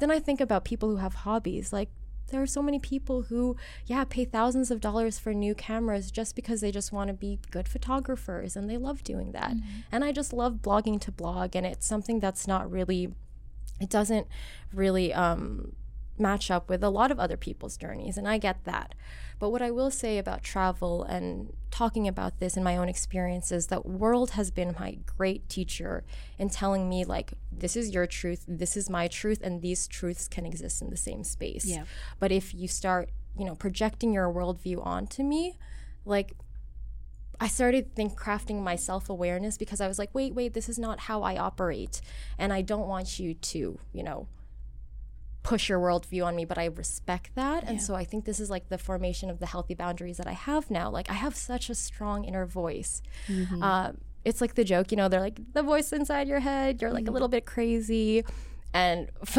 then I think about people who have hobbies. Like, there are so many people who, yeah, pay thousands of dollars for new cameras just because they just want to be good photographers and they love doing that. And I just love blogging to blog, and it's something that's not really, it doesn't really, um, match up with a lot of other people's journeys, and I get that. But what I will say about travel and talking about this in my own experiences, that world has been my great teacher in telling me like this is your truth, this is my truth, and these truths can exist in the same space. Yeah. But if you start, you know, projecting your worldview onto me, like I started think crafting my self awareness because I was like, wait, wait, this is not how I operate, and I don't want you to, you know, push your worldview on me, but I respect that. And so I think this is like the formation of the healthy boundaries that I have now. Like I have such a strong inner voice. Uh, it's like the joke, you know, they're like the voice inside your head, you're like a little bit crazy. And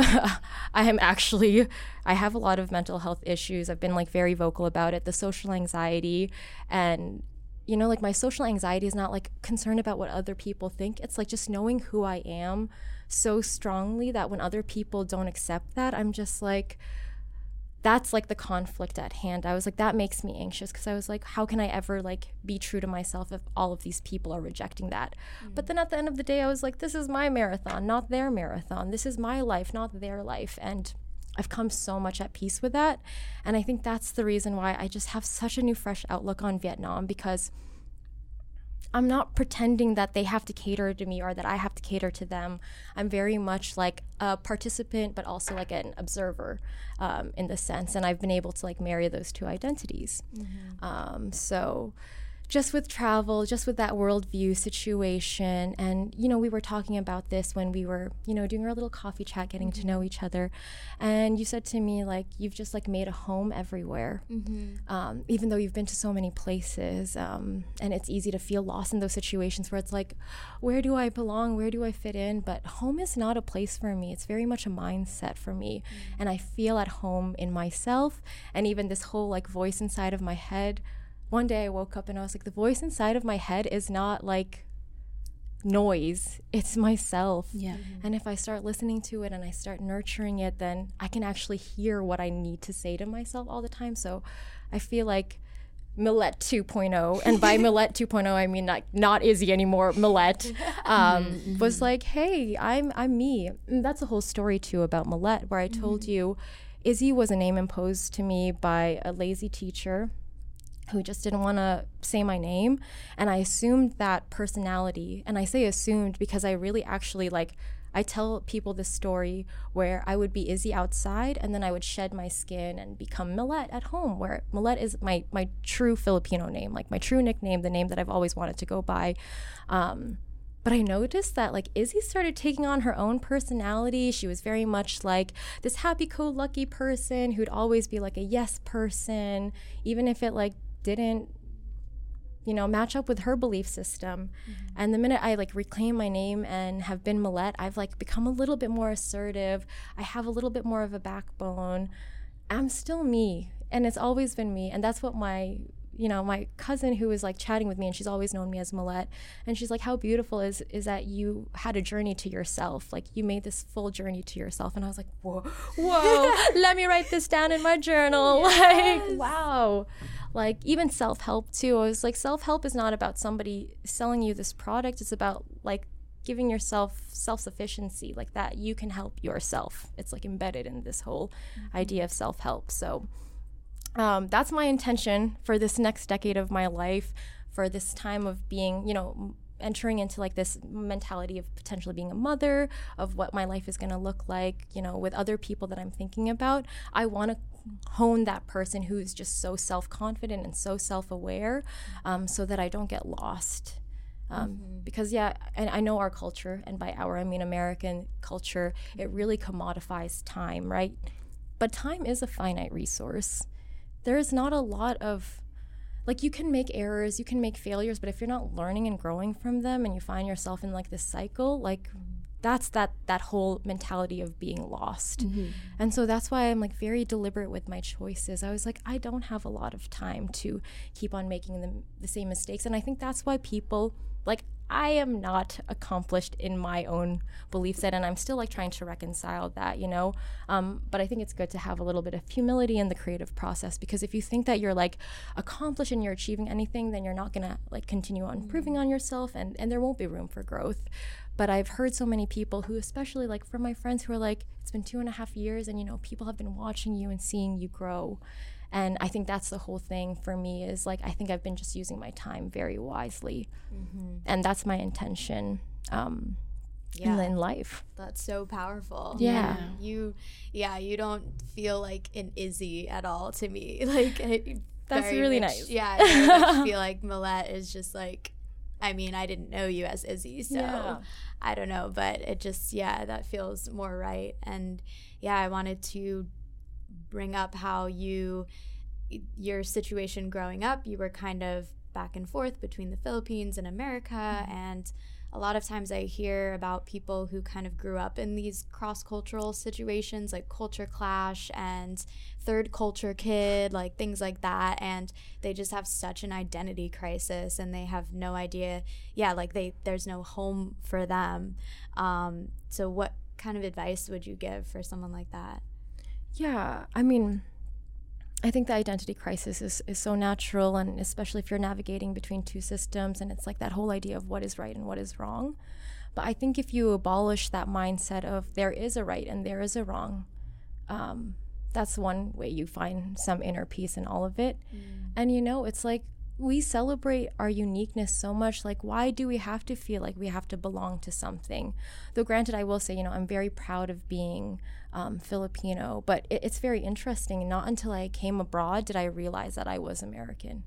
I am actually, I have a lot of mental health issues. I've been like very vocal about it, the social anxiety. And, you know, like my social anxiety is not like concerned about what other people think. It's like just knowing who I am so strongly that when other people don't accept that, I'm just like, that's like the conflict at hand. I was like, that makes me anxious because I was like, how can I ever like be true to myself if all of these people are rejecting that? But mm. then at the end of the day, I was like, this is my marathon, not their marathon. This is my life, not their life. And I've come so much at peace with that. And I think that's the reason why I just have such a new, fresh outlook on Vietnam because I'm not pretending that they have to cater to me or that I have to cater to them. I'm very much like a participant, but also like an observer um, in the sense. And I've been able to like marry those two identities. Um, so just with travel, just with that worldview situation. And, you know, we were talking about this when we were, you know, doing our little coffee chat, getting to know each other. And you said to me, like, you've just like made a home everywhere, um, even though you've been to so many places. Um, and it's easy to feel lost in those situations where it's like, where do I belong? Where do I fit in? But home is not a place for me. It's very much a mindset for me. And I feel at home in myself. And even this whole like voice inside of my head one day I woke up and I was like, the voice inside of my head is not like noise, it's myself. Yeah. Mm-hmm. And if I start listening to it and I start nurturing it, then I can actually hear what I need to say to myself all the time. So I feel like Millette 2.0, and by Millette 2.0 I mean like not Izzy anymore, Millette, um, mm-hmm. was like, hey, I'm I'm me. And that's a whole story too about Millette, where I told mm-hmm. you, Izzy was a name imposed to me by a lazy teacher who just didn't want to say my name and i assumed that personality and i say assumed because i really actually like i tell people this story where i would be izzy outside and then i would shed my skin and become Millette at home where Millette is my my true filipino name like my true nickname the name that i've always wanted to go by um, but I noticed that like Izzy started taking on her own personality. She was very much like this happy-go-lucky person who'd always be like a yes person, even if it like didn't you know match up with her belief system. Mm-hmm. And the minute i like reclaim my name and have been millette i've like become a little bit more assertive. I have a little bit more of a backbone. I'm still me and it's always been me and that's what my you know my cousin who was like chatting with me and she's always known me as millette and she's like how beautiful is is that you had a journey to yourself? Like you made this full journey to yourself. And i was like whoa whoa let me write this down in my journal. Like wow. Like even self-help too. I was like self-help is not about somebody selling you this product. It's about like giving yourself self-sufficiency like that you can help yourself. It's like embedded in this whole mm-hmm. idea of self-help. So um, that's my intention for this next decade of my life for this time of being you know entering into like this mentality of potentially being a mother of what my life is going to look like you know with other people that i'm thinking about. I want to hone that person who's just so self-confident and so self-aware um, so that i don't get lost. Um, because yeah and i know our culture and by our i mean american culture it really commodifies time right? But time is a finite resource there's not a lot of like you can make errors you can make failures but if you're not learning and growing from them and you find yourself in like this cycle like that's that that whole mentality of being lost. Mm-hmm. And so that's why i'm like very deliberate with my choices. I was like i don't have a lot of time to keep on making the, the same mistakes. And i think that's why people like I am not accomplished in my own belief set, and I'm still like trying to reconcile that, you know. Um, but I think it's good to have a little bit of humility in the creative process because if you think that you're like accomplished and you're achieving anything, then you're not gonna like continue on improving on yourself, and and there won't be room for growth. But I've heard so many people who, especially like from my friends who are like, it's been two and a half years, and you know, people have been watching you and seeing you grow and i think that's the whole thing for me is like i think i've been just using my time very wisely mm-hmm. and that's my intention um yeah. in, life that's so powerful yeah. yeah. you yeah you don't feel like an izzy at all to me like that's really much, nice yeah i feel like Millette is just like I mean, I didn't know you as Izzy, so yeah. I don't know, but it just, yeah, that feels more right. And yeah, I wanted to bring up how you your situation growing up you were kind of back and forth between the Philippines and America mm-hmm. and a lot of times I hear about people who kind of grew up in these cross cultural situations like culture clash and third culture kid, like things like that. And they just have such an identity crisis and they have no idea, yeah, like they there's no home for them. Um, so, what kind of advice would you give for someone like that? Yeah, I mean, I think the identity crisis is, is so natural, and especially if you're navigating between two systems, and it's like that whole idea of what is right and what is wrong. But I think if you abolish that mindset of there is a right and there is a wrong, um, that's one way you find some inner peace in all of it. Mm. And you know, it's like we celebrate our uniqueness so much. Like, why do we have to feel like we have to belong to something? Though, granted, I will say, you know, I'm very proud of being um, Filipino, but it, it's very interesting. Not until I came abroad did I realize that I was American.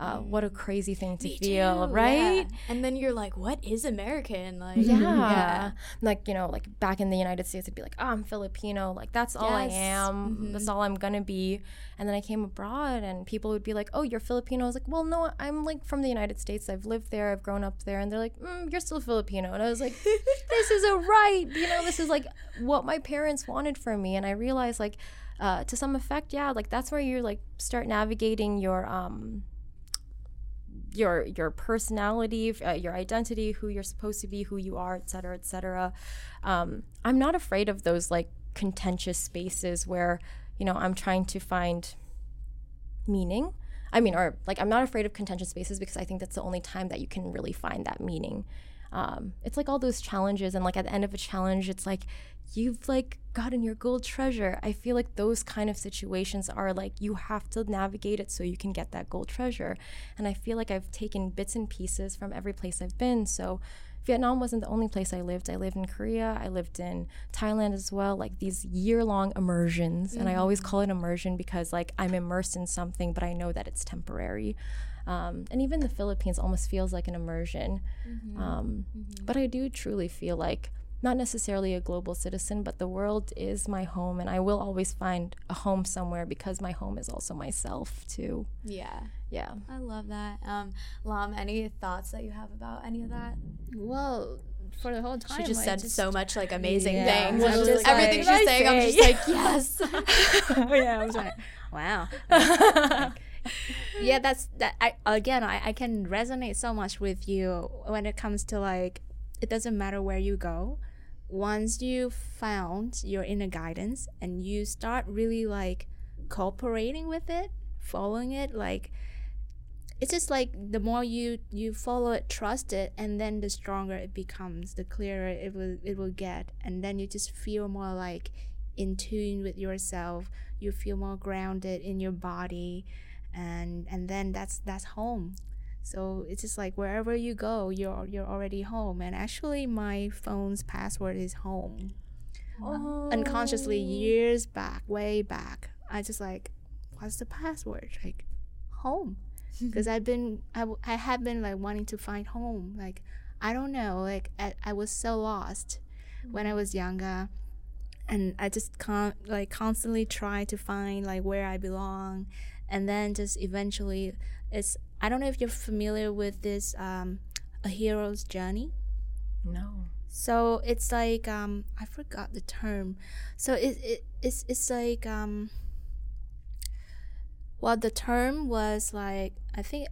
Uh, what a crazy thing to Me feel, too, right? Yeah. And then you're like, what is American? Like, yeah. yeah. Like, you know, like back in the United States, it'd be like, oh, I'm Filipino. Like, that's all yes. I am. Mm-hmm. That's all I'm going to be. And then I came abroad and people would be like, oh, you're Filipino. I was like, well, no, I'm like from the United States. I've lived there. I've grown up there. And they're like, mm, you're still Filipino. And I was like, this is a right. You know, this is like what my parents wanted for me. And I realized, like, uh, to some effect, yeah, like that's where you like start navigating your, um, your your personality, uh, your identity, who you're supposed to be, who you are, et cetera, et cetera. Um, I'm not afraid of those like contentious spaces where you know I'm trying to find meaning. I mean, or like I'm not afraid of contentious spaces because I think that's the only time that you can really find that meaning. Um, it's like all those challenges, and like at the end of a challenge, it's like you've like gotten your gold treasure. I feel like those kind of situations are like you have to navigate it so you can get that gold treasure. And I feel like I've taken bits and pieces from every place I've been. So Vietnam wasn't the only place I lived. I lived in Korea, I lived in Thailand as well, like these year long immersions. Mm-hmm. And I always mm-hmm. call it immersion because like I'm immersed in something, but I know that it's temporary. Um, and even the Philippines almost feels like an immersion. Mm-hmm. Um, mm-hmm. But I do truly feel like not necessarily a global citizen, but the world is my home, and I will always find a home somewhere because my home is also myself too. Yeah, yeah. I love that. Um, Lam, any thoughts that you have about any of that? Well, for the whole time. She just I said just, so much like amazing yeah. things. Well, just, everything she's saying, I'm just like, yes. yeah, I was like, wow. like, yeah, that's that. I again, I, I can resonate so much with you when it comes to like, it doesn't matter where you go once you found your inner guidance and you start really like cooperating with it following it like it's just like the more you you follow it trust it and then the stronger it becomes the clearer it will it will get and then you just feel more like in tune with yourself you feel more grounded in your body and and then that's that's home so it's just like wherever you go, you're you're already home. And actually, my phone's password is home. Um, oh. Unconsciously, years back, way back, I just like, what's the password? Like, home, because I've been I, I have been like wanting to find home. Like, I don't know. Like I, I was so lost when I mm. was younger and I just can't like constantly try to find like where I belong, and then just eventually it's I don't know if you're familiar with this um, a hero's journey. No. So it's like um, I forgot the term. So it, it it's it's like um, well the term was like I think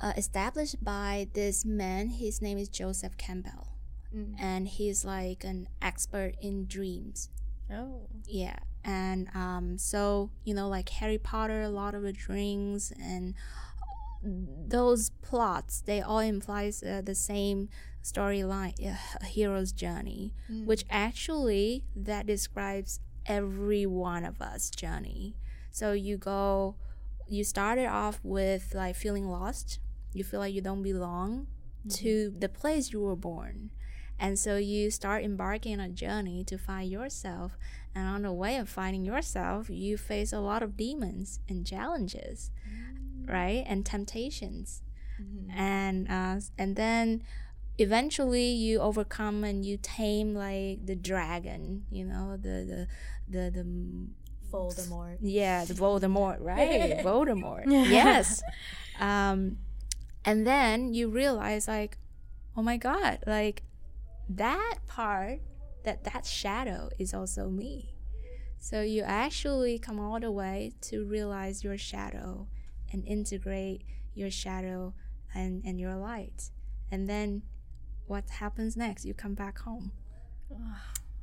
uh, established by this man. His name is Joseph Campbell, and he's like an expert in dreams. Oh. Yeah, and um, so you know, like Harry Potter, Lord of the Rings, and those plots, they all implies uh, the same storyline, uh, a hero's journey, which actually that describes every one of us journey. So you go, you started off with like feeling lost, you feel like you don't belong to the place you were born. And so you start embarking on a journey to find yourself. And on the way of finding yourself, you face a lot of demons and challenges, right? And temptations. And uh, and then eventually you overcome and you tame like the dragon, you know, the the the the Voldemort. yeah, the Voldemort, right? Voldemort. yes. Um, and then you realize, like, oh my God, like that part, that that shadow is also me. So you actually come all the way to realize your shadow and integrate your shadow and, and your light. And then what happens next? You come back home.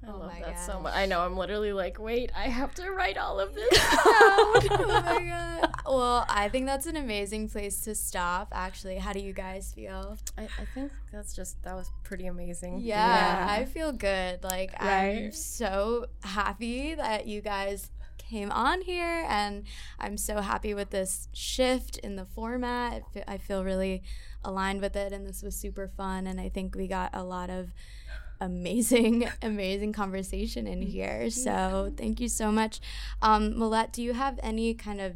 I Oh love my that so much. I know. I'm literally like, wait, I have to write all of this down. oh my god. Well, I think that's an amazing place to stop. Actually, how do you guys feel? I, I think that's just that was pretty amazing. Yeah, I feel good. Like I'm so happy that you guys came on here, and I'm so happy with this shift in the format. I feel really aligned with it, and this was super fun. And I think we got a lot of amazing, amazing conversation in here. So thank you so much. Um, Millette, do you have any kind of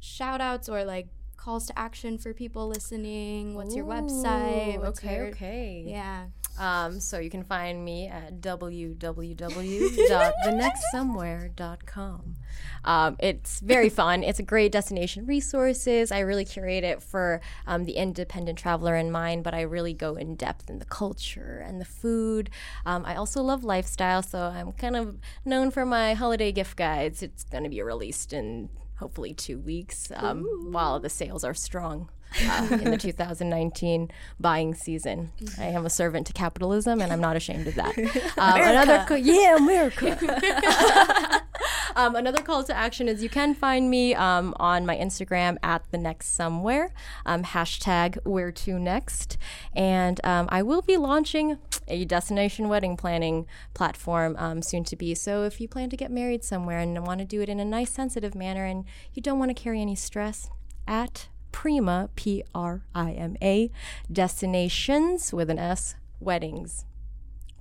shout outs or like calls to action for people listening? What's your website? What's okay, your- okay. Yeah. Um, so you can find me at www.thenextsomewhere.com. Um, it's very fun. It's a great destination resources. I really curate it for um, the independent traveler in mind, but I really go in depth in the culture and the food. Um, I also love lifestyle, so I'm kind of known for my holiday gift guides. It's going to be released in hopefully two weeks um, while the sales are strong. Uh, in the 2019 buying season. I am a servant to capitalism, and I'm not ashamed of that. Um, another, co- yeah, America. um, another call to action is you can find me um, on my Instagram at the next somewhere, um, hashtag where to next, and um, I will be launching a destination wedding planning platform um, soon to be. So if you plan to get married somewhere and want to do it in a nice, sensitive manner, and you don't want to carry any stress, at Prima, P R I M A, destinations with an S, weddings.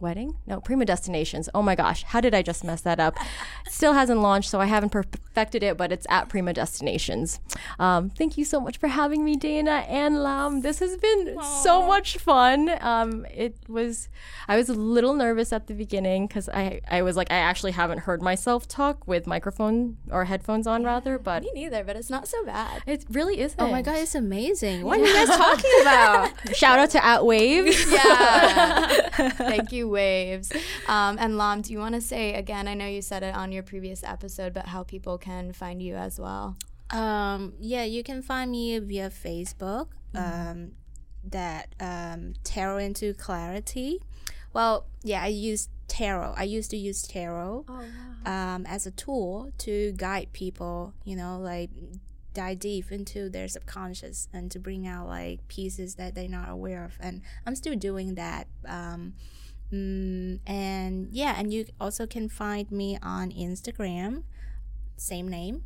Wedding? No, Prima Destinations. Oh my gosh, how did I just mess that up? Still hasn't launched, so I haven't perfected it, but it's at Prima Destinations. Um, thank you so much for having me, Dana and Lam. This has been so much fun. Um, it was, I was a little nervous at the beginning because I, I was like, I actually haven't heard myself talk with microphone or headphones on, rather, but Me neither, but it's not so bad. it really isn't. Oh my God, it's amazing. What are you guys talking about? Shout out to At Waves. Yeah. Thank you, Waves. Um, and Lam, do you want to say again? I know you said it on your previous episode, but how people can find you as well. Um, yeah, you can find me via Facebook. Um, that um, tarot into clarity. Well, yeah, I use tarot. I used to use tarot um, as a tool to guide people. You know, like dive deep into their subconscious and to bring out like pieces that they're not aware of. And I'm still doing that. Um, mm, and yeah, and you also can find me on Instagram, same name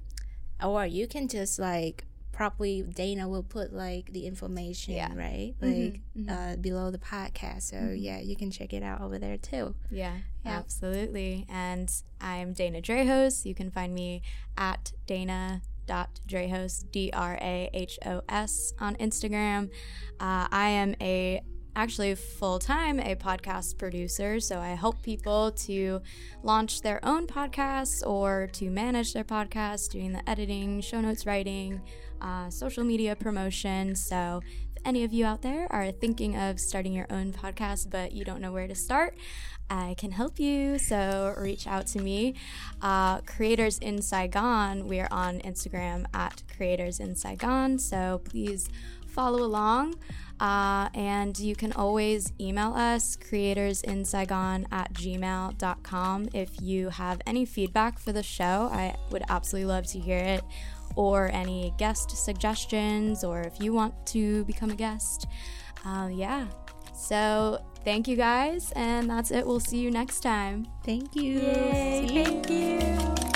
or you can just like probably Dana will put like the information Yeah. right like Uh, below the podcast so yeah you can check it out over there too Yeah, Yeah. absolutely. And I'm Dana Drahos. You can find me at Dana.drahos, D R A H O S, on Instagram. Uh, I am a actually full time a podcast producer, so I help people to launch their own podcasts or to manage their podcasts, doing the editing, show notes writing, uh, social media promotion. So if any of you out there are thinking of starting your own podcast but you don't know where to start, I can help you. So reach out to me. Uh, Creators in Saigon, we are on Instagram at Creators in Saigon. So please follow along. Uh, and you can always email us, creatorsinsaigon at gmail.com, if you have any feedback for the show. I would absolutely love to hear it, or any guest suggestions, or if you want to become a guest. Uh, yeah. So thank you guys, and that's it. We'll see you next time. Thank you. Yay, thank you.